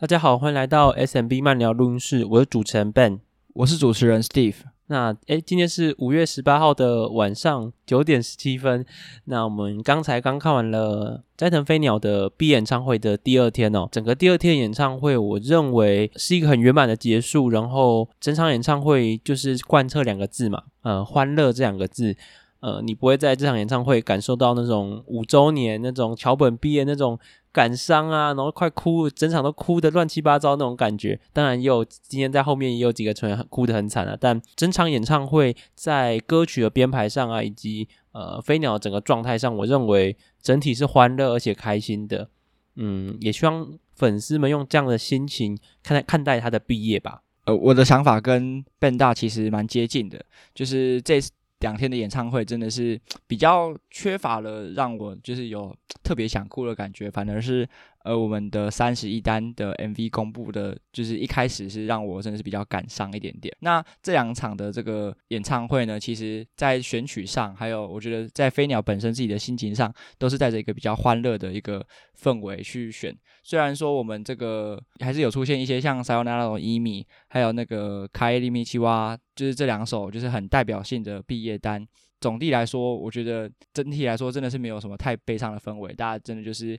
大家好，欢迎来到 SMB 慢聊录音室，我是主持人 Ben，我是主持人 Steve。那诶，今天是五月十八号的晚上九点十七分。那我们刚才刚看完了斋藤飞鸟的 B 演唱会的第二天哦，整个第二天演唱会，我认为是一个很圆满的结束。然后整场演唱会就是贯彻两个字嘛，呃，欢乐这两个字。呃，你不会在这场演唱会感受到那种五周年那种桥本毕业那种。感伤啊，然后快哭，整场都哭得乱七八糟那种感觉。当然也有今天在后面也有几个成员哭得很惨啊。但整场演唱会在歌曲的编排上啊，以及呃飞鸟整个状态上，我认为整体是欢乐而且开心的。嗯，也希望粉丝们用这样的心情看待看待他的毕业吧。呃，我的想法跟 Ben 大其实蛮接近的，就是这两天的演唱会真的是 比较缺乏了让我就是有 特别想哭的感觉，反而是呃我们的三十一单的 MV 公布的，就是一开始是让我真的是比较感伤一点点。那这两场的这个演唱会呢，其实在选曲上，还有我觉得在飞鸟本身自己的心情上，都是带着一个比较欢乐的一个氛围去选。虽然说我们这个还是有出现一些像《Sayonara no Imi》，还有那个《Kaeri Michi wa》，就是这两首就是很代表性的毕业单。总体来说，我觉得整体来说真的是没有什么太悲伤的氛围，大家真的就是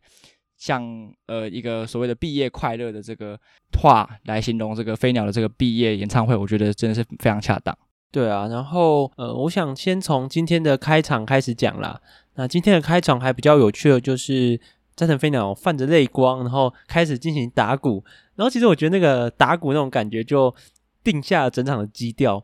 像呃一个所谓的毕业快乐的这个话来形容这个飞鸟的这个毕业演唱会，我觉得真的是非常恰当。对啊，然后呃，我想先从今天的开场开始讲啦。那今天的开场还比较有趣的就是。斋藤飞鸟泛着泪光，然后开始进行打鼓，然后其实我觉得那个打鼓那种感觉就定下了整场的基调，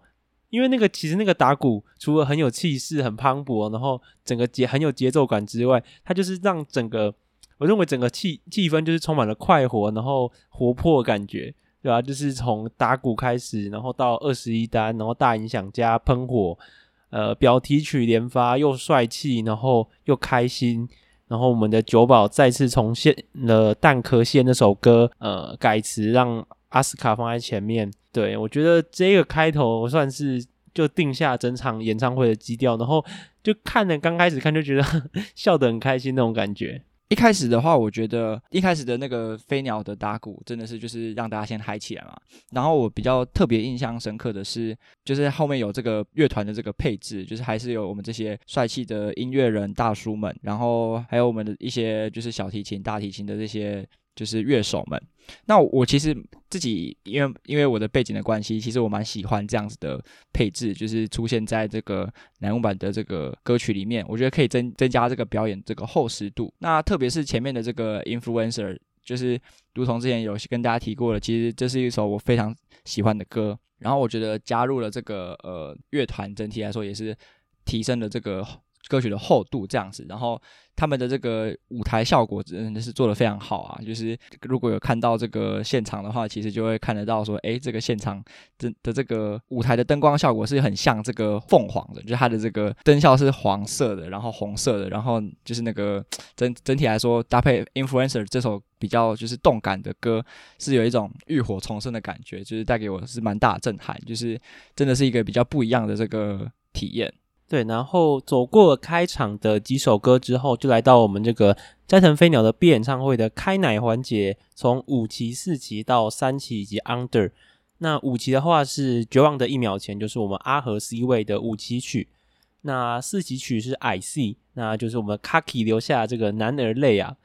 因为那个其实那个打鼓除了很有气势、很磅礴，然后整个节很有节奏感之外，它就是让整个我认为整个气气氛就是充满了快活，然后活泼的感觉，对吧？就是从打鼓开始，然后到二十一单，然后大音响加喷火，呃，表题曲连发，又帅气，然后又开心。然后我们的酒保再次重现了蛋壳线那首歌，呃，改词让阿斯卡放在前面。对，我觉得这个开头算是就定下整场演唱会的基调，然后就看了刚开始看就觉得 笑得很开心那种感觉。一开始的话，我觉得一开始的那个飞鸟的打鼓真的是就是让大家先嗨起来嘛。然后我比较特别印象深刻的是，就是后面有这个乐团的这个配置，就是还是有我们这些帅气的音乐人大叔们，然后还有我们的一些就是小提琴、大提琴的这些。就是乐手们，那我其实自己因为因为我的背景的关系，其实我蛮喜欢这样子的配置，就是出现在这个男木版的这个歌曲里面，我觉得可以增增加这个表演这个厚实度。那特别是前面的这个 Influencer，就是如同之前有跟大家提过的，其实这是一首我非常喜欢的歌。然后我觉得加入了这个呃乐团，整体来说也是提升了这个。歌曲的厚度这样子，然后他们的这个舞台效果真的是做的非常好啊！就是如果有看到这个现场的话，其实就会看得到说，诶，这个现场的的这个舞台的灯光效果是很像这个凤凰的，就是它的这个灯效是黄色的，然后红色的，然后就是那个整整体来说搭配《Influencer》这首比较就是动感的歌，是有一种浴火重生的感觉，就是带给我是蛮大的震撼，就是真的是一个比较不一样的这个体验。对，然后走过了开场的几首歌之后，就来到我们这个斋藤飞鸟的毕业演唱会的开奶环节，从五期、四期到三期以及 Under。那五期的话是绝望的一秒前，就是我们阿和 C 位的五期曲。那四期曲是 I C 那就是我们 Kaki 留下这个男儿泪啊。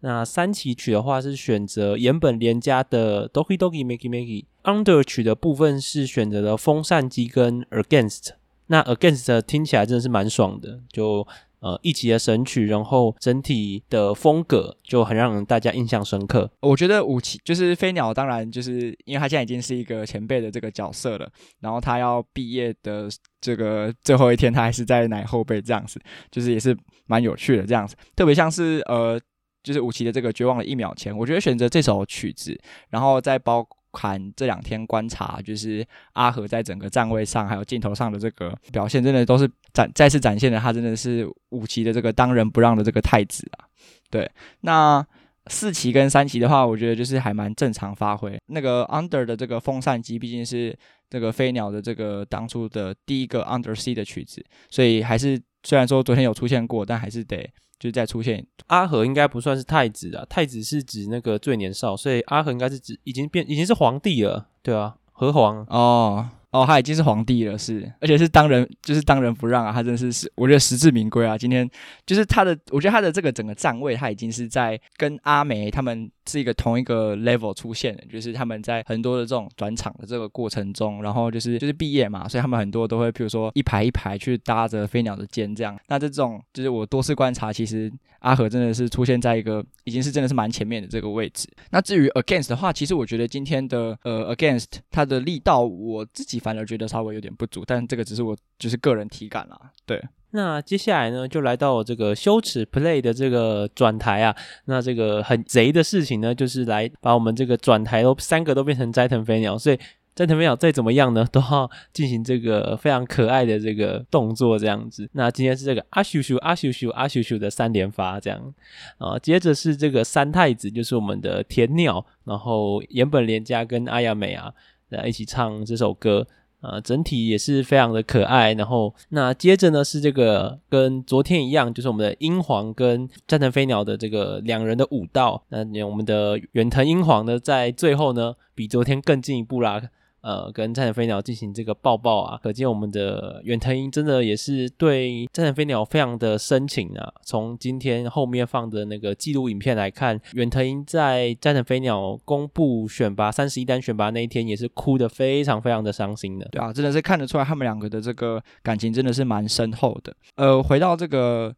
那三期曲的话是选择岩本莲加的 Doki Doki Meki Meki。Under 曲的部分是选择了风扇机跟 Against。那 Against 听起来真的是蛮爽的，就呃一期的神曲，然后整体的风格就很让人大家印象深刻。我觉得五期就是飞鸟，当然就是因为他现在已经是一个前辈的这个角色了，然后他要毕业的这个最后一天，他还是在奶后辈这样子，就是也是蛮有趣的这样子。特别像是呃，就是五期的这个绝望的一秒前，我觉得选择这首曲子，然后再包。看这两天观察，就是阿和在整个站位上还有镜头上的这个表现，真的都是展再次展现了他真的是五期的这个当仁不让的这个太子啊。对，那四期跟三期的话，我觉得就是还蛮正常发挥。那个 Under 的这个风扇机毕竟是这个飞鸟的这个当初的第一个 Under C 的曲子，所以还是虽然说昨天有出现过，但还是得。就再出现。阿和应该不算是太子啊，太子是指那个最年少，所以阿和应该是指已经变已经是皇帝了，对啊，和皇哦。哦，他已经是皇帝了，是，而且是当仁，就是当仁不让啊，他真的是是，我觉得实至名归啊。今天就是他的，我觉得他的这个整个站位，他已经是在跟阿梅他们是一个同一个 level 出现的，就是他们在很多的这种转场的这个过程中，然后就是就是毕业嘛，所以他们很多都会，比如说一排一排去搭着飞鸟的肩这样。那这种就是我多次观察，其实阿和真的是出现在一个已经是真的是蛮前面的这个位置。那至于 against 的话，其实我觉得今天的呃 against 它的力道，我自己。反而觉得稍微有点不足，但这个只是我就是个人体感啦。对，那接下来呢，就来到这个羞耻 play 的这个转台啊。那这个很贼的事情呢，就是来把我们这个转台都三个都变成斋藤飞鸟，所以斋藤飞鸟再怎么样呢，都要进行这个非常可爱的这个动作这样子。那今天是这个阿咻咻阿咻咻阿咻咻的三连发这样啊，接着是这个三太子，就是我们的田鸟，然后岩本莲加跟阿亚美啊。来一起唱这首歌，啊，整体也是非常的可爱。然后，那接着呢是这个跟昨天一样，就是我们的英皇跟战藤飞鸟的这个两人的舞蹈。那我们的远藤英皇呢，在最后呢比昨天更进一步啦。呃，跟战神飞鸟进行这个抱抱啊，可见我们的远藤英真的也是对战神飞鸟非常的深情啊。从今天后面放的那个纪录影片来看，远藤英在战神飞鸟公布选拔三十一单选拔那一天，也是哭得非常非常的伤心的。对啊，真的是看得出来他们两个的这个感情真的是蛮深厚的。呃，回到这个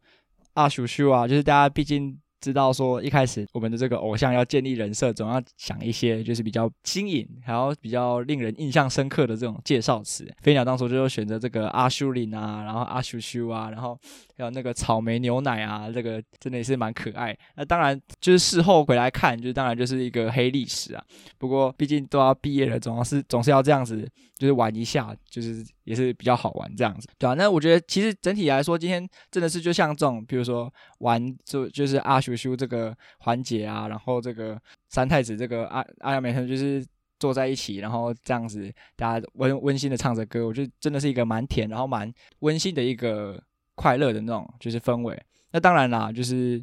阿叔叔啊，就是大家毕竟。知道说一开始我们的这个偶像要建立人设，总要想一些就是比较新颖，还要比较令人印象深刻的这种介绍词。飞鸟当初就选择这个阿修林啊，然后阿修修啊，然后还有那个草莓牛奶啊，这个真的也是蛮可爱。那当然就是事后回来看，就当然就是一个黑历史啊。不过毕竟都要毕业了，总要是总是要这样子，就是玩一下，就是也是比较好玩这样子，对啊，那我觉得其实整体来说，今天真的是就像这种，比如说玩就就是阿修修这个环节啊，然后这个三太子这个阿阿亚美特就是坐在一起，然后这样子大家温温馨的唱着歌，我觉得真的是一个蛮甜，然后蛮温馨的一个快乐的那种就是氛围。那当然啦，就是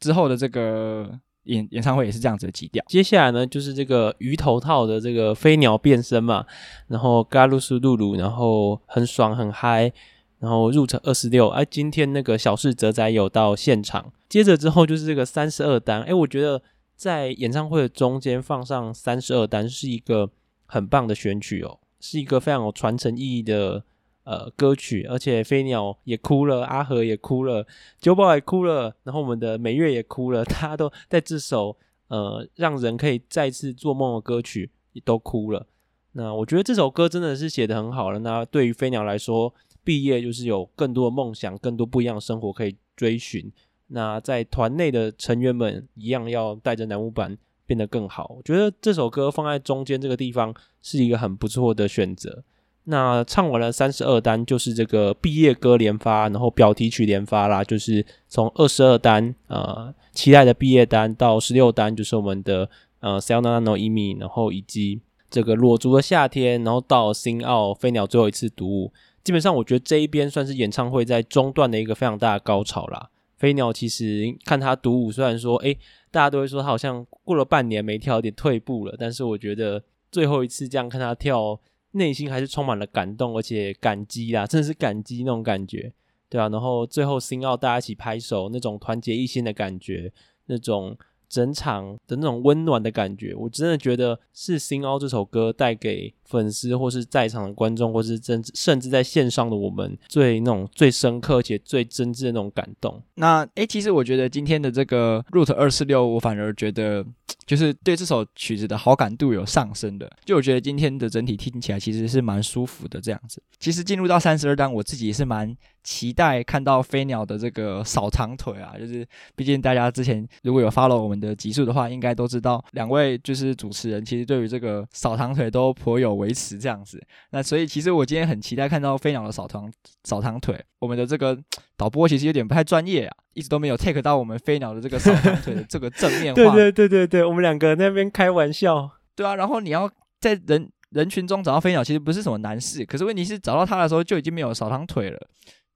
之后的这个。演演唱会也是这样子的基调。接下来呢，就是这个鱼头套的这个飞鸟变身嘛，然后嘎鲁斯露露，然后很爽很嗨，然后入场二十六。哎，今天那个小室哲仔有到现场。接着之后就是这个三十二单。哎，我觉得在演唱会的中间放上三十二单是一个很棒的选曲哦，是一个非常有传承意义的。呃，歌曲，而且飞鸟也哭了，阿和也哭了，久保也哭了，然后我们的美月也哭了，大家都在这首呃让人可以再次做梦的歌曲也都哭了。那我觉得这首歌真的是写得很好了。那对于飞鸟来说，毕业就是有更多的梦想，更多不一样的生活可以追寻。那在团内的成员们一样要带着南木坂变得更好。我觉得这首歌放在中间这个地方是一个很不错的选择。那唱完了三十二单，就是这个毕业歌连发，然后表题曲连发啦，就是从二十二单呃期待的毕业单到十六单，就是我们的呃 Sayonara no Imi，然后以及这个裸足的夏天，然后到新奥飞鸟最后一次独舞，基本上我觉得这一边算是演唱会在中段的一个非常大的高潮啦。飞鸟其实看他独舞，虽然说诶大家都会说他好像过了半年没跳，有点退步了，但是我觉得最后一次这样看他跳。内心还是充满了感动，而且感激啦，真的是感激那种感觉，对啊，然后最后新奥大家一起拍手，那种团结一心的感觉，那种。整场的那种温暖的感觉，我真的觉得是《新奥》这首歌带给粉丝或是在场的观众，或是真甚至在线上的我们最那种最深刻且最真挚的那种感动。那诶，其实我觉得今天的这个 Route 二四六，我反而觉得就是对这首曲子的好感度有上升的。就我觉得今天的整体听起来其实是蛮舒服的这样子。其实进入到三十二单，我自己也是蛮。期待看到飞鸟的这个扫堂腿啊，就是毕竟大家之前如果有 follow 我们的集数的话，应该都知道两位就是主持人其实对于这个扫堂腿都颇有微词这样子。那所以其实我今天很期待看到飞鸟的扫堂扫堂腿。我们的这个导播其实有点不太专业啊，一直都没有 take 到我们飞鸟的这个扫堂腿的这个正面话。对对对对对，我们两个那边开玩笑。对啊，然后你要在人人群中找到飞鸟，其实不是什么难事。可是问题是找到他的时候就已经没有扫堂腿了。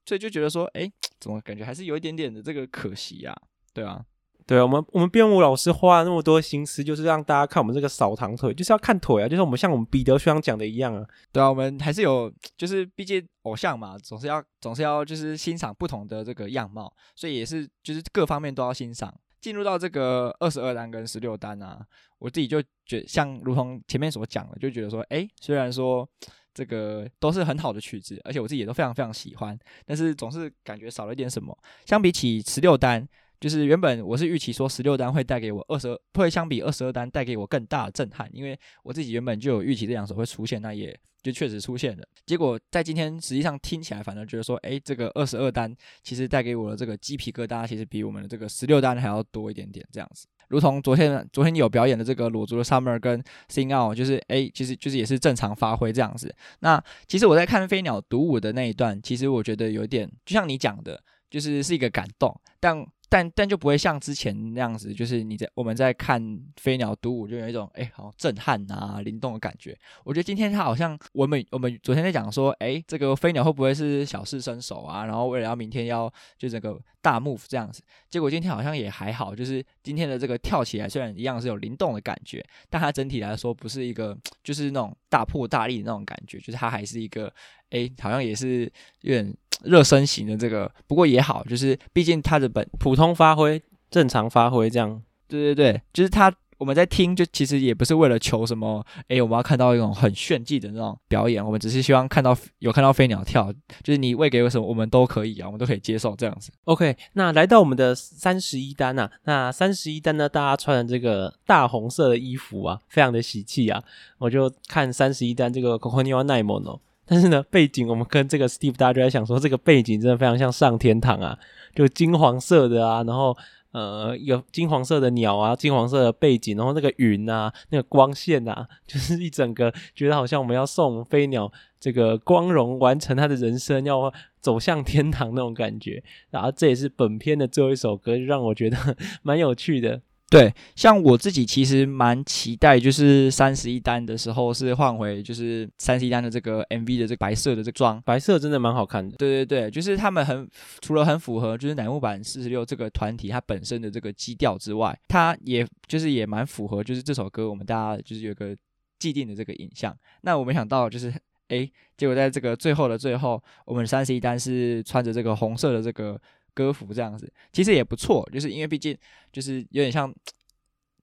所以就觉得说，哎，怎么感觉还是有一点点的这个可惜呀、啊？对啊。对，我们我们编舞老师花了那么多心思，就是让大家看我们这个扫堂腿，就是要看腿啊，就是我们像我们彼得学长讲的一样啊。对啊，我们还是有，就是毕竟偶像嘛，总是要总是要就是欣赏不同的这个样貌，所以也是就是各方面都要欣赏。进入到这个二十二单跟十六单啊，我自己就觉得像如同前面所讲的，就觉得说，哎，虽然说这个都是很好的曲子，而且我自己也都非常非常喜欢，但是总是感觉少了一点什么。相比起十六单。就是原本我是预期说十六单会带给我二十二，会相比二十二单带给我更大的震撼，因为我自己原本就有预期这两首会出现，那也就确实出现了。结果在今天实际上听起来，反而觉得说，诶，这个二十二单其实带给我的这个鸡皮疙瘩，其实比我们的这个十六单还要多一点点这样子。如同昨天昨天有表演的这个裸足的 Summer 跟 Sing Out，就是诶，其实就是也是正常发挥这样子。那其实我在看飞鸟独舞的那一段，其实我觉得有点就像你讲的，就是是一个感动，但。但但就不会像之前那样子，就是你在我们在看飞鸟独舞，就有一种哎，好震撼啊、灵动的感觉。我觉得今天他好像我们我们昨天在讲说，哎，这个飞鸟会不会是小试身手啊？然后为了要明天要就这个大 move 这样子，结果今天好像也还好，就是今天的这个跳起来虽然一样是有灵动的感觉，但它整体来说不是一个就是那种大破大立的那种感觉，就是它还是一个哎，好像也是有点。热身型的这个，不过也好，就是毕竟他的本普通发挥、正常发挥这样。对对对，就是他我们在听，就其实也不是为了求什么，诶，我们要看到一种很炫技的那种表演，我们只是希望看到有看到飞鸟跳，就是你喂给我什么，我们都可以啊，我们都可以接受这样子。OK，那来到我们的三十一单啊，那三十一单呢，大家穿的这个大红色的衣服啊，非常的喜气啊，我就看三十一单这个 c o c o n i o Naimono 但是呢，背景我们跟这个 Steve 大家就在想说，这个背景真的非常像上天堂啊，就金黄色的啊，然后呃有金黄色的鸟啊，金黄色的背景，然后那个云啊，那个光线啊，就是一整个觉得好像我们要送飞鸟这个光荣完成他的人生，要走向天堂那种感觉。然后这也是本片的最后一首歌，让我觉得 蛮有趣的。对，像我自己其实蛮期待，就是三十一单的时候是换回就是三十一单的这个 MV 的这个白色的这个妆，白色真的蛮好看的。对对对，就是他们很除了很符合就是乃木坂四十六这个团体它本身的这个基调之外，它也就是也蛮符合就是这首歌我们大家就是有个既定的这个影像。那我没想到就是诶，结果在这个最后的最后，我们三十一单是穿着这个红色的这个。歌服这样子其实也不错，就是因为毕竟就是有点像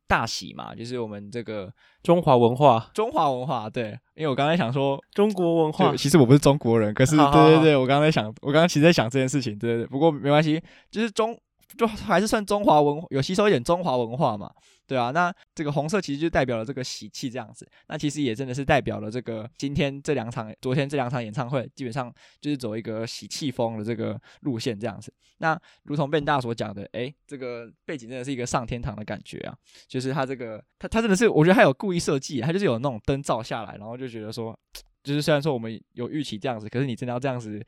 大喜嘛，就是我们这个中华文化，中华文化对。因为我刚才想说中国文化，其实我不是中国人，可是对对对，我刚才想，我刚刚其实在想这件事情，对对对。不过没关系，就是中就还是算中华文，有吸收一点中华文化嘛。对啊，那这个红色其实就代表了这个喜气这样子，那其实也真的是代表了这个今天这两场，昨天这两场演唱会，基本上就是走一个喜气风的这个路线这样子。那如同 Ben 大所讲的，诶，这个背景真的是一个上天堂的感觉啊，就是他这个他他真的是，我觉得他有故意设计，他就是有那种灯照下来，然后就觉得说，就是虽然说我们有预期这样子，可是你真的要这样子，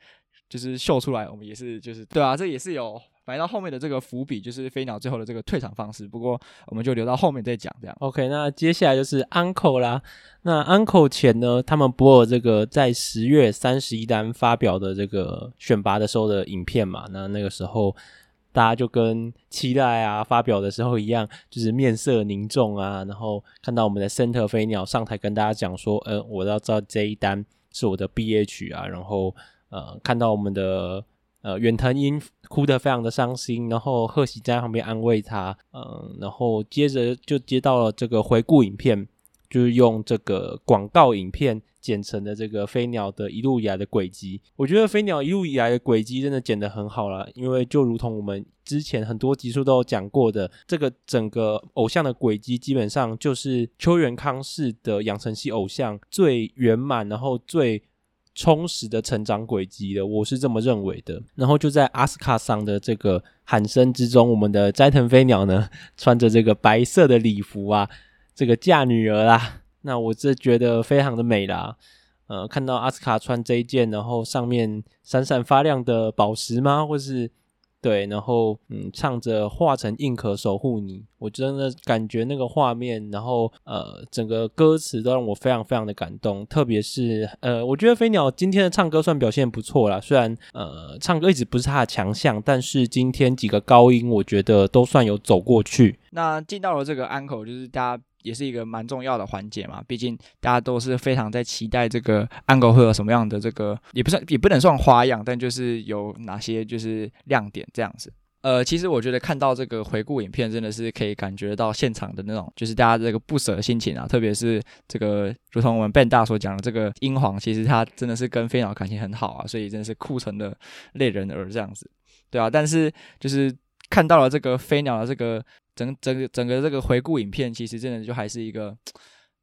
就是秀出来，我们也是就是对啊，这也是有。埋到后面的这个伏笔就是飞鸟最后的这个退场方式，不过我们就留到后面再讲这样。OK，那接下来就是 Encore 啦。那 Encore 前呢，他们播了这个在十月三十一单发表的这个选拔的时候的影片嘛。那那个时候大家就跟期待啊发表的时候一样，就是面色凝重啊，然后看到我们的 Center 飞鸟上台跟大家讲说，呃，我要知道这一单是我的毕业曲啊，然后呃，看到我们的。呃，远藤英哭得非常的伤心，然后贺喜在旁边安慰他，嗯、然后接着就接到了这个回顾影片，就是用这个广告影片剪成的这个飞鸟的一路以来的轨迹。我觉得飞鸟一路以来的轨迹真的剪得很好了，因为就如同我们之前很多集数都有讲过的，这个整个偶像的轨迹基本上就是秋元康式的养成系偶像最圆满，然后最。充实的成长轨迹的，我是这么认为的。然后就在阿斯卡桑的这个喊声之中，我们的斋藤飞鸟呢，穿着这个白色的礼服啊，这个嫁女儿啦，那我这觉得非常的美啦。呃，看到阿斯卡穿这一件，然后上面闪闪发亮的宝石吗？或是对，然后嗯，唱着化成硬壳守护你，我真的感觉那个画面，然后呃，整个歌词都让我非常非常的感动。特别是呃，我觉得飞鸟今天的唱歌算表现不错啦，虽然呃，唱歌一直不是他的强项，但是今天几个高音，我觉得都算有走过去。那进到了这个安口，就是大家也是一个蛮重要的环节嘛，毕竟大家都是非常在期待这个安狗会有什么样的这个，也不算也不能算花样，但就是有哪些就是亮点。这样子，呃，其实我觉得看到这个回顾影片，真的是可以感觉到现场的那种，就是大家这个不舍的心情啊。特别是这个，如同我们 Ben 大所讲的，这个英皇，其实他真的是跟飞鸟感情很好啊，所以真的是哭成了泪人儿这样子，对啊。但是就是看到了这个飞鸟的这个整整个整个这个回顾影片，其实真的就还是一个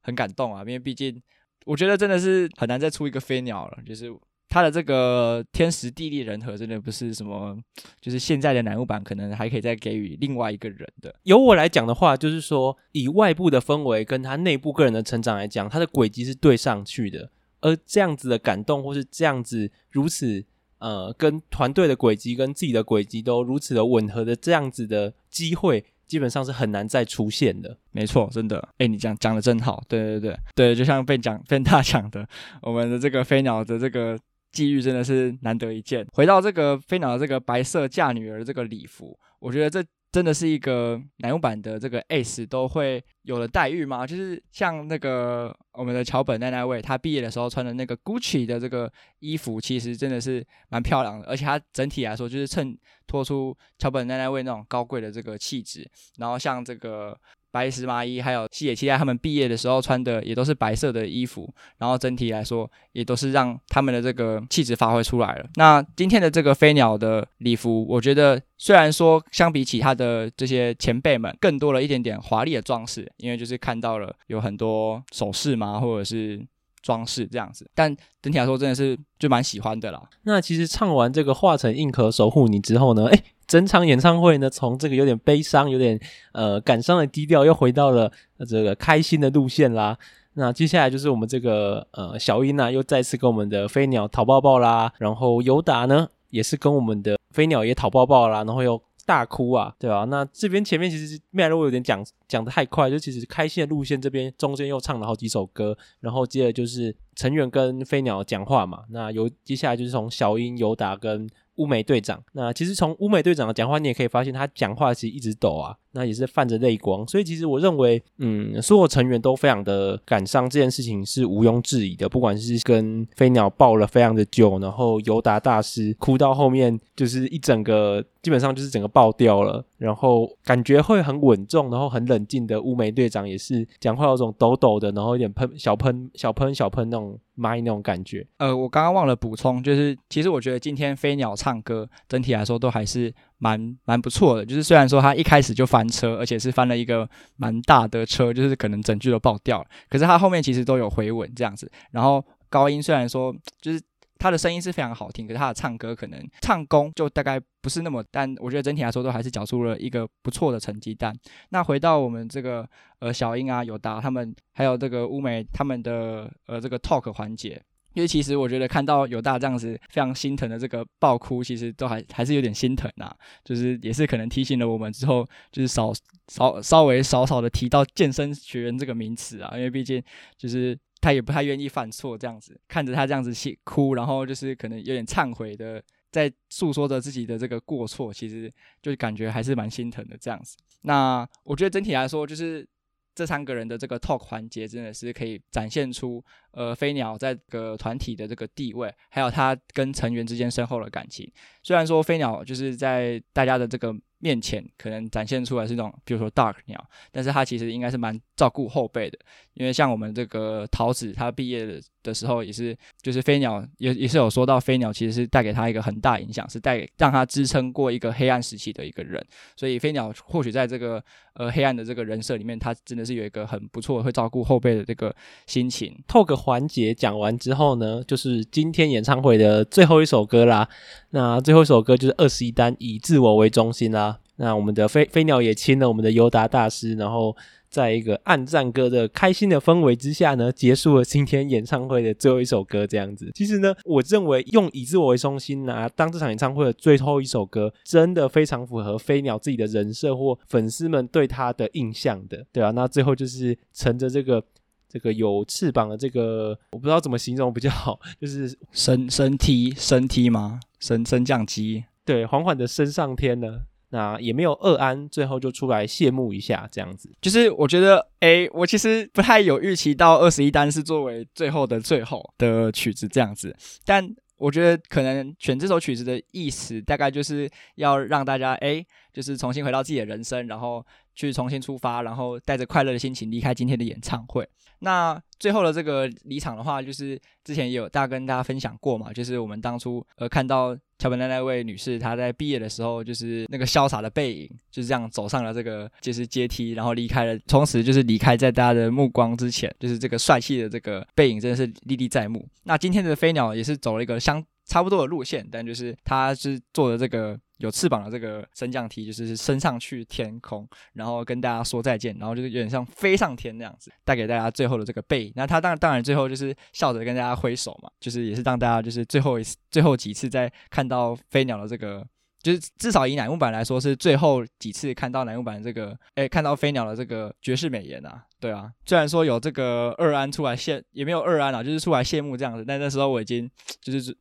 很感动啊，因为毕竟我觉得真的是很难再出一个飞鸟了，就是。他的这个天时地利人和真的不是什么，就是现在的乃木坂可能还可以再给予另外一个人的。由我来讲的话，就是说以外部的氛围跟他内部个人的成长来讲，他的轨迹是对上去的。而这样子的感动，或是这样子如此呃，跟团队的轨迹跟自己的轨迹都如此的吻合的这样子的机会，基本上是很难再出现的。没错，真的。哎，你讲讲的真好。对对对对，就像被讲 被他讲的，我们的这个飞鸟的这个。际遇真的是难得一见。回到这个飞鸟的这个白色嫁女儿这个礼服，我觉得这真的是一个男用版的这个 ACE 都会有的待遇吗？就是像那个我们的桥本奈奈未，她毕业的时候穿的那个 Gucci 的这个衣服，其实真的是蛮漂亮的，而且它整体来说就是衬托出桥本奈奈未那种高贵的这个气质。然后像这个。白石麻衣还有西野七濑他们毕业的时候穿的也都是白色的衣服，然后整体来说也都是让他们的这个气质发挥出来了。那今天的这个飞鸟的礼服，我觉得虽然说相比起他的这些前辈们更多了一点点华丽的装饰，因为就是看到了有很多首饰嘛，或者是装饰这样子，但整体来说真的是就蛮喜欢的啦。那其实唱完这个化成硬壳守护你之后呢，诶整场演唱会呢，从这个有点悲伤、有点呃感伤的低调，又回到了这个开心的路线啦。那接下来就是我们这个呃小英啊，又再次跟我们的飞鸟讨抱抱啦。然后尤达呢，也是跟我们的飞鸟也讨抱抱啦，然后又大哭啊，对吧？那这边前面其实脉络有点讲讲的太快，就其实开心的路线这边中间又唱了好几首歌，然后接着就是成员跟飞鸟讲话嘛。那由接下来就是从小英、尤达跟。乌梅队长，那其实从乌梅队长的讲话，你也可以发现他讲话其实一直抖啊。那也是泛着泪光，所以其实我认为，嗯，所有成员都非常的感伤，这件事情是毋庸置疑的。不管是跟飞鸟抱了非常的久，然后尤达大师哭到后面，就是一整个基本上就是整个爆掉了，然后感觉会很稳重，然后很冷静的乌梅队长也是讲话有种抖抖的，然后有点喷小喷小喷小喷那种麦那种感觉。呃，我刚刚忘了补充，就是其实我觉得今天飞鸟唱歌整体来说都还是。蛮蛮不错的，就是虽然说他一开始就翻车，而且是翻了一个蛮大的车，就是可能整句都爆掉了。可是他后面其实都有回稳这样子。然后高音虽然说就是他的声音是非常好听，可是他的唱歌可能唱功就大概不是那么。但我觉得整体来说都还是缴出了一个不错的成绩单。那回到我们这个呃小英啊、有达他们，还有这个乌梅他们的呃这个 talk 环节。因为其实我觉得看到有大这样子非常心疼的这个爆哭，其实都还还是有点心疼呐。就是也是可能提醒了我们之后，就是少少稍微少少的提到健身学员这个名词啊。因为毕竟就是他也不太愿意犯错这样子，看着他这样子哭，然后就是可能有点忏悔的在诉说着自己的这个过错，其实就感觉还是蛮心疼的这样子。那我觉得整体来说，就是这三个人的这个 talk 环节真的是可以展现出。呃，飞鸟在这个团体的这个地位，还有他跟成员之间深厚的感情。虽然说飞鸟就是在大家的这个面前，可能展现出来是那种，比如说 Dark 鸟，但是他其实应该是蛮照顾后辈的。因为像我们这个桃子，他毕业的的时候也是，就是飞鸟也也是有说到，飞鸟其实是带给他一个很大影响，是带让他支撑过一个黑暗时期的一个人。所以飞鸟或许在这个呃黑暗的这个人设里面，他真的是有一个很不错会照顾后辈的这个心情。透个。环节讲完之后呢，就是今天演唱会的最后一首歌啦。那最后一首歌就是二十一单以自我为中心啦。那我们的飞飞鸟也亲了我们的尤达大师，然后在一个暗赞歌的开心的氛围之下呢，结束了今天演唱会的最后一首歌。这样子，其实呢，我认为用以自我为中心拿当这场演唱会的最后一首歌，真的非常符合飞鸟自己的人设或粉丝们对他的印象的，对啊。那最后就是乘着这个这个有翅膀的这个，我不知道怎么形容比较好，就是升升梯升梯吗？升升降机？对，缓缓的升上天了。那也没有二安，最后就出来谢幕一下，这样子。就是我觉得，哎，我其实不太有预期到二十一单是作为最后的最后的曲子这样子，但我觉得可能选这首曲子的意思，大概就是要让大家，哎，就是重新回到自己的人生，然后去重新出发，然后带着快乐的心情离开今天的演唱会。那最后的这个离场的话，就是之前也有大家跟大家分享过嘛，就是我们当初呃看到桥本的那位女士她在毕业的时候，就是那个潇洒的背影，就是这样走上了这个就是阶梯，然后离开了，从此就是离开在大家的目光之前，就是这个帅气的这个背影真的是历历在目。那今天的飞鸟也是走了一个相差不多的路线，但就是他是做的这个。有翅膀的这个升降梯，就是升上去天空，然后跟大家说再见，然后就是有点像飞上天那样子，带给大家最后的这个背影。那他当当然最后就是笑着跟大家挥手嘛，就是也是让大家就是最后一次最后几次在看到飞鸟的这个，就是至少以乃木坂来说是最后几次看到乃木坂这个，哎，看到飞鸟的这个绝世美颜啊，对啊，虽然说有这个二安出来谢，也没有二安啊，就是出来谢幕这样子，但那时候我已经就是。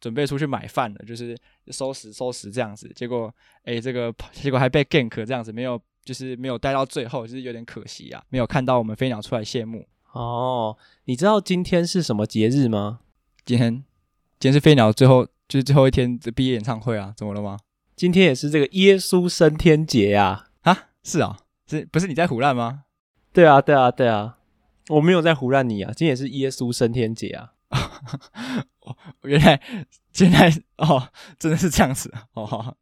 准备出去买饭了，就是收拾收拾这样子，结果哎、欸，这个结果还被 gank 这样子，没有就是没有待到最后，就是有点可惜啊，没有看到我们飞鸟出来谢幕。哦，你知道今天是什么节日吗？今天今天是飞鸟最后就是最后一天的毕业演唱会啊，怎么了吗？今天也是这个耶稣升天节啊！啊，是啊，是不是你在胡乱吗？对啊，对啊，对啊，我没有在胡乱你啊，今天也是耶稣升天节啊。原来现在哦，真的是这样子哦。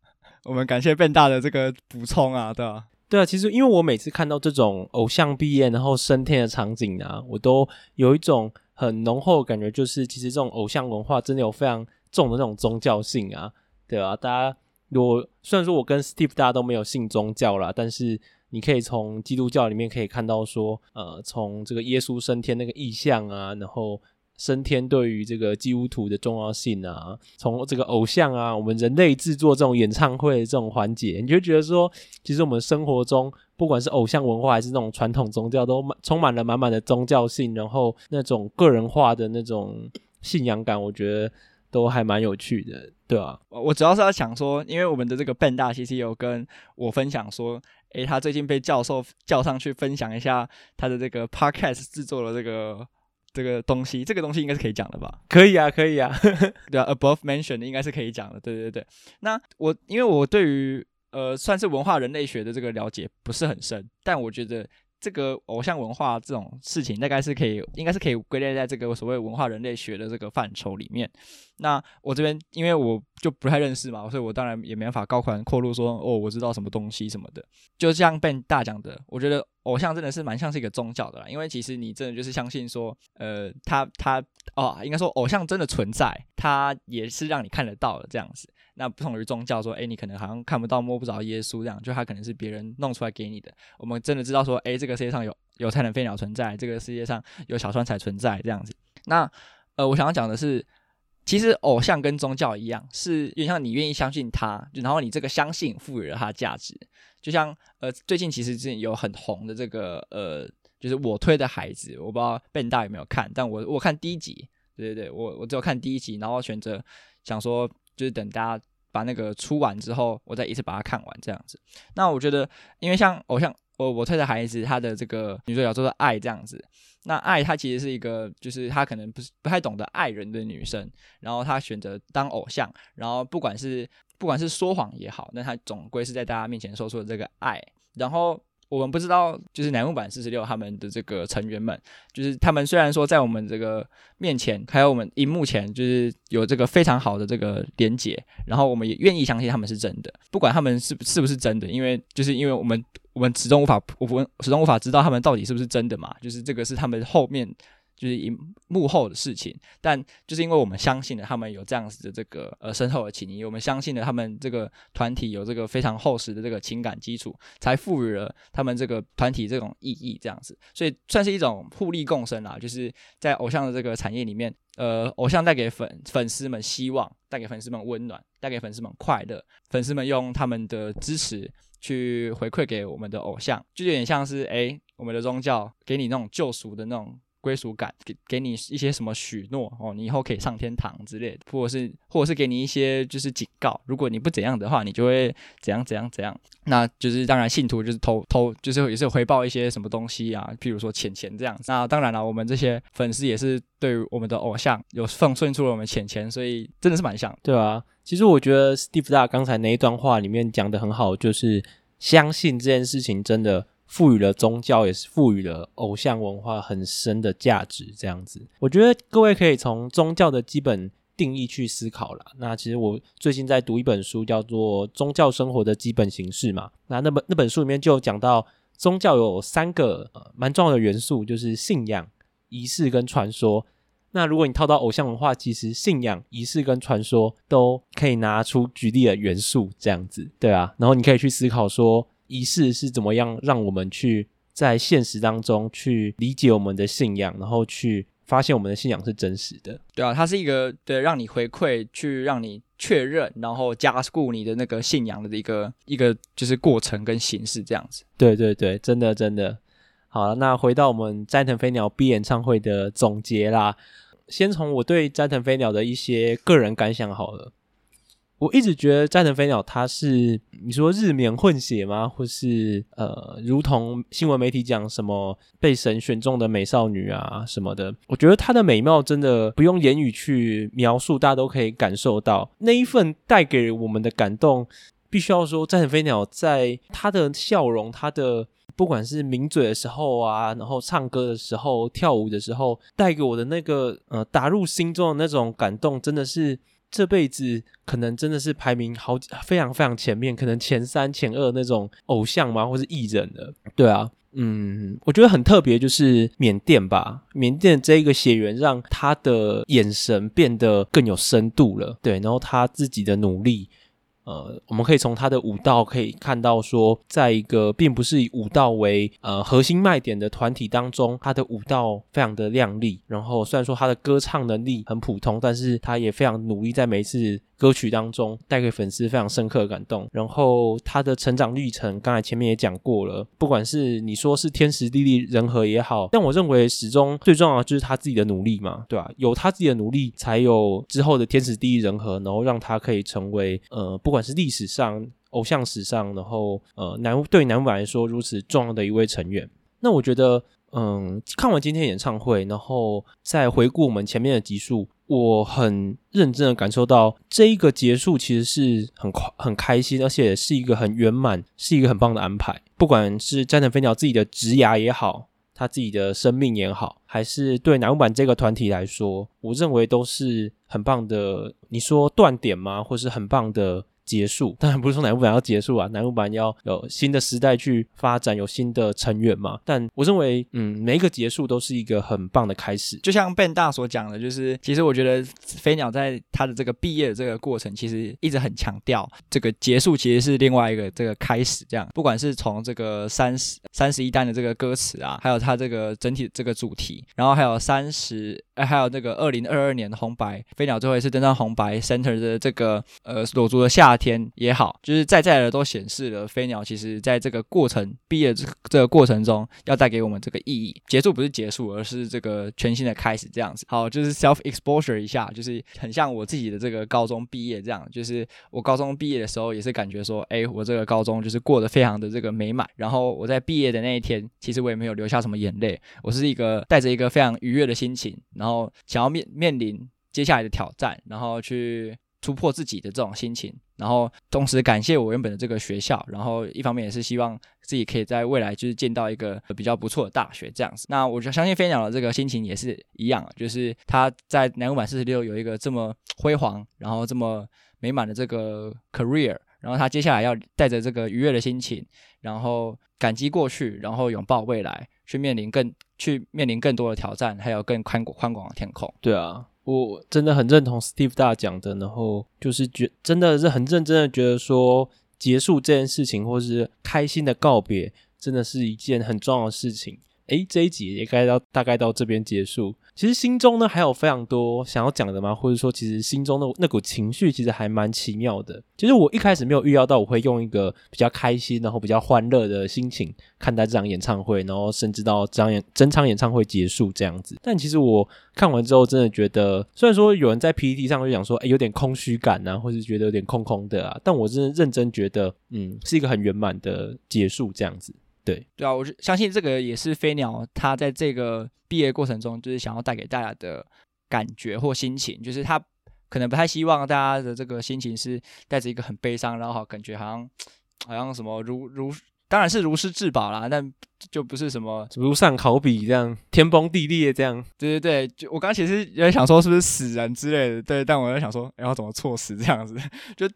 我们感谢笨大的这个补充啊，对吧、啊？对啊，其实因为我每次看到这种偶像毕业然后升天的场景啊，我都有一种很浓厚的感觉，就是其实这种偶像文化真的有非常重的那种宗教性啊，对啊，大家如果虽然说我跟 Steve 大家都没有信宗教啦，但是你可以从基督教里面可以看到说，呃，从这个耶稣升天那个意象啊，然后。升天对于这个基督徒的重要性啊，从这个偶像啊，我们人类制作这种演唱会的这种环节，你就觉得说，其实我们生活中不管是偶像文化还是那种传统宗教，都充满了满满的宗教性，然后那种个人化的那种信仰感，我觉得都还蛮有趣的，对啊，我主要是要想说，因为我们的这个笨大其实有跟我分享说，诶，他最近被教授叫上去分享一下他的这个 Podcast 制作的这个。这个东西，这个东西应该是可以讲的吧？可以啊，可以啊，对啊，above mentioned 应该是可以讲的，对对对。那我因为我对于呃算是文化人类学的这个了解不是很深，但我觉得。这个偶像文化这种事情，大概是可以，应该是可以归类在这个所谓文化人类学的这个范畴里面。那我这边因为我就不太认识嘛，所以我当然也没办法高谈阔论说哦，我知道什么东西什么的。就像 Ben 大讲的，我觉得偶像真的是蛮像是一个宗教的啦，因为其实你真的就是相信说，呃，他他哦，应该说偶像真的存在，他也是让你看得到的这样子。那不同于宗教说，诶，你可能好像看不到摸不着耶稣这样，就他可能是别人弄出来给你的。我们真的知道说，诶，这个世界上有有才能飞鸟存在，这个世界上有小川彩存在这样子。那呃，我想要讲的是，其实偶像跟宗教一样，是就像你愿意相信他，然后你这个相信赋予了他价值。就像呃，最近其实之前有很红的这个呃，就是我推的孩子，我不知道 Ben 大有没有看，但我我看第一集，对对对，我我只有看第一集，然后选择想说。就是等大家把那个出完之后，我再一次把它看完这样子。那我觉得，因为像偶像，我我推的孩子，他的这个女主角叫做爱这样子。那爱她其实是一个，就是她可能不是不太懂得爱人的女生，然后她选择当偶像，然后不管是不管是说谎也好，那她总归是在大家面前说出了这个爱，然后。我们不知道，就是乃木坂四十六他们的这个成员们，就是他们虽然说在我们这个面前，还有我们荧幕前，就是有这个非常好的这个连结，然后我们也愿意相信他们是真的，不管他们是是不是真的，因为就是因为我们我们始终无法，我们始终无法知道他们到底是不是真的嘛，就是这个是他们后面就是一幕后的事情，但就是因为我们相信了他们有这样子的这个呃深厚的情谊，我们相信了他们这个团体有这个非常厚实的这个情感基础，才赋予了他们这个团体这种意义，这样子，所以算是一种互利共生啦。就是在偶像的这个产业里面，呃，偶像带给粉粉丝们希望，带给粉丝们温暖，带给粉丝们快乐，粉丝们用他们的支持去回馈给我们的偶像，就有点像是诶，我们的宗教给你那种救赎的那种。归属感，给给你一些什么许诺哦，你以后可以上天堂之类的，或者是或者是给你一些就是警告，如果你不怎样的话，你就会怎样怎样怎样。那就是当然，信徒就是偷偷就是也是回报一些什么东西啊，譬如说钱钱这样。那当然了，我们这些粉丝也是对我们的偶像有奉献出了我们钱钱，所以真的是蛮像，对啊。其实我觉得 Steve 大刚才那一段话里面讲的很好，就是相信这件事情真的。赋予了宗教，也是赋予了偶像文化很深的价值。这样子，我觉得各位可以从宗教的基本定义去思考了。那其实我最近在读一本书，叫做《宗教生活的基本形式》嘛。那那本那本书里面就讲到，宗教有三个蛮重要的元素，就是信仰、仪式跟传说。那如果你套到偶像文化，其实信仰、仪式跟传说都可以拿出举例的元素，这样子，对啊。然后你可以去思考说。仪式是怎么样让我们去在现实当中去理解我们的信仰，然后去发现我们的信仰是真实的？对啊，它是一个对让你回馈，去让你确认，然后加固你的那个信仰的一个一个就是过程跟形式这样子。对对对，真的真的。好了，那回到我们斋藤飞鸟 B 演唱会的总结啦，先从我对斋藤飞鸟的一些个人感想好了。我一直觉得战神飞鸟他是你说日冕混血吗？或是呃，如同新闻媒体讲什么被神选中的美少女啊什么的？我觉得她的美貌真的不用言语去描述，大家都可以感受到那一份带给我们的感动。必须要说，战神飞鸟在她的笑容，她的不管是抿嘴的时候啊，然后唱歌的时候、跳舞的时候，带给我的那个呃打入心中的那种感动，真的是。这辈子可能真的是排名好非常非常前面，可能前三前二那种偶像嘛，或是艺人的。对啊，嗯，我觉得很特别，就是缅甸吧，缅甸这一个血缘让他的眼神变得更有深度了。对，然后他自己的努力。呃，我们可以从他的舞蹈可以看到，说，在一个并不是以舞蹈为呃核心卖点的团体当中，他的舞蹈非常的靓丽。然后虽然说他的歌唱能力很普通，但是他也非常努力，在每一次。歌曲当中带给粉丝非常深刻的感动，然后他的成长历程，刚才前面也讲过了，不管是你说是天时地利人和也好，但我认为始终最重要的就是他自己的努力嘛，对吧、有他自己的努力，才有之后的天时地利人和，然后让他可以成为呃，不管是历史上、偶像史上，然后呃，男对男版来说如此重要的一位成员。那我觉得，嗯，看完今天演唱会，然后再回顾我们前面的集数。我很认真的感受到，这一个结束其实是很快很开心，而且是一个很圆满，是一个很棒的安排。不管是斋藤飞鸟自己的职涯也好，他自己的生命也好，还是对南木板这个团体来说，我认为都是很棒的。你说断点吗？或是很棒的。结束，当然不是说乃木坂要结束啊，乃木坂要有新的时代去发展，有新的成员嘛。但我认为，嗯，每一个结束都是一个很棒的开始。就像 Ben 大所讲的，就是其实我觉得飞鸟在他的这个毕业的这个过程，其实一直很强调这个结束其实是另外一个这个开始。这样，不管是从这个三十三十一单的这个歌词啊，还有他这个整体这个主题，然后还有三十，哎，还有那个二零二二年红白飞鸟最后一次登上红白 Center 的这个呃裸足的夏。天也好，就是在在的都显示了飞鸟其实在这个过程毕业这这个过程中要带给我们这个意义。结束不是结束，而是这个全新的开始。这样子，好，就是 self exposure 一下，就是很像我自己的这个高中毕业这样。就是我高中毕业的时候，也是感觉说，哎，我这个高中就是过得非常的这个美满。然后我在毕业的那一天，其实我也没有流下什么眼泪，我是一个带着一个非常愉悦的心情，然后然后想要面面临接下来的挑战，然后去突破自己的这种心情。然后同时感谢我原本的这个学校，然后一方面也是希望自己可以在未来就是见到一个比较不错的大学这样子。那我就相信飞鸟的这个心情也是一样，就是他在乃木坂46有一个这么辉煌，然后这么美满的这个 career，然后他接下来要带着这个愉悦的心情，然后感激过去，然后拥抱未来。去面临更去面临更多的挑战，还有更宽广宽广的天空。对啊，我真的很认同 Steve 大讲的，然后就是觉真的是很认真的觉得说，结束这件事情，或是开心的告别，真的是一件很重要的事情。诶，这一集也该到大概到这边结束。其实心中呢还有非常多想要讲的吗？或者说，其实心中的那股情绪其实还蛮奇妙的。其实我一开始没有预料到我会用一个比较开心，然后比较欢乐的心情看待这场演唱会，然后甚至到这场演整场演唱会结束这样子。但其实我看完之后，真的觉得，虽然说有人在 PPT 上就讲说，诶，有点空虚感啊，或是觉得有点空空的啊，但我真的认真觉得，嗯，是一个很圆满的结束这样子。对对啊，我是相信这个也是飞鸟他在这个毕业过程中，就是想要带给大家的感觉或心情，就是他可能不太希望大家的这个心情是带着一个很悲伤，然后感觉好像好像什么如如。当然是如师至宝啦，但就不是什么如上考比这样天崩地裂这样。对对对，就我刚其实也想说是不是死人之类的，对，但我在想说，然后怎么措辞这样子，就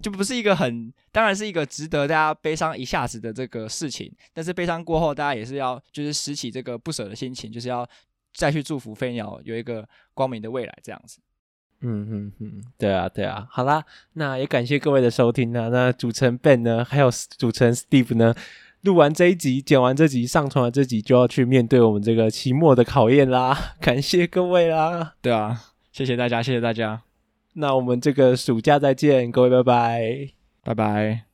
就不是一个很，当然是一个值得大家悲伤一下子的这个事情，但是悲伤过后，大家也是要就是拾起这个不舍的心情，就是要再去祝福飞鸟有一个光明的未来这样子。嗯嗯嗯，对啊对啊，好啦，那也感谢各位的收听啊。那主持人 Ben 呢，还有主持人 Steve 呢，录完这一集，剪完这集，上传了这集，就要去面对我们这个期末的考验啦。感谢各位啦，对啊，谢谢大家，谢谢大家。那我们这个暑假再见，各位拜拜，拜拜。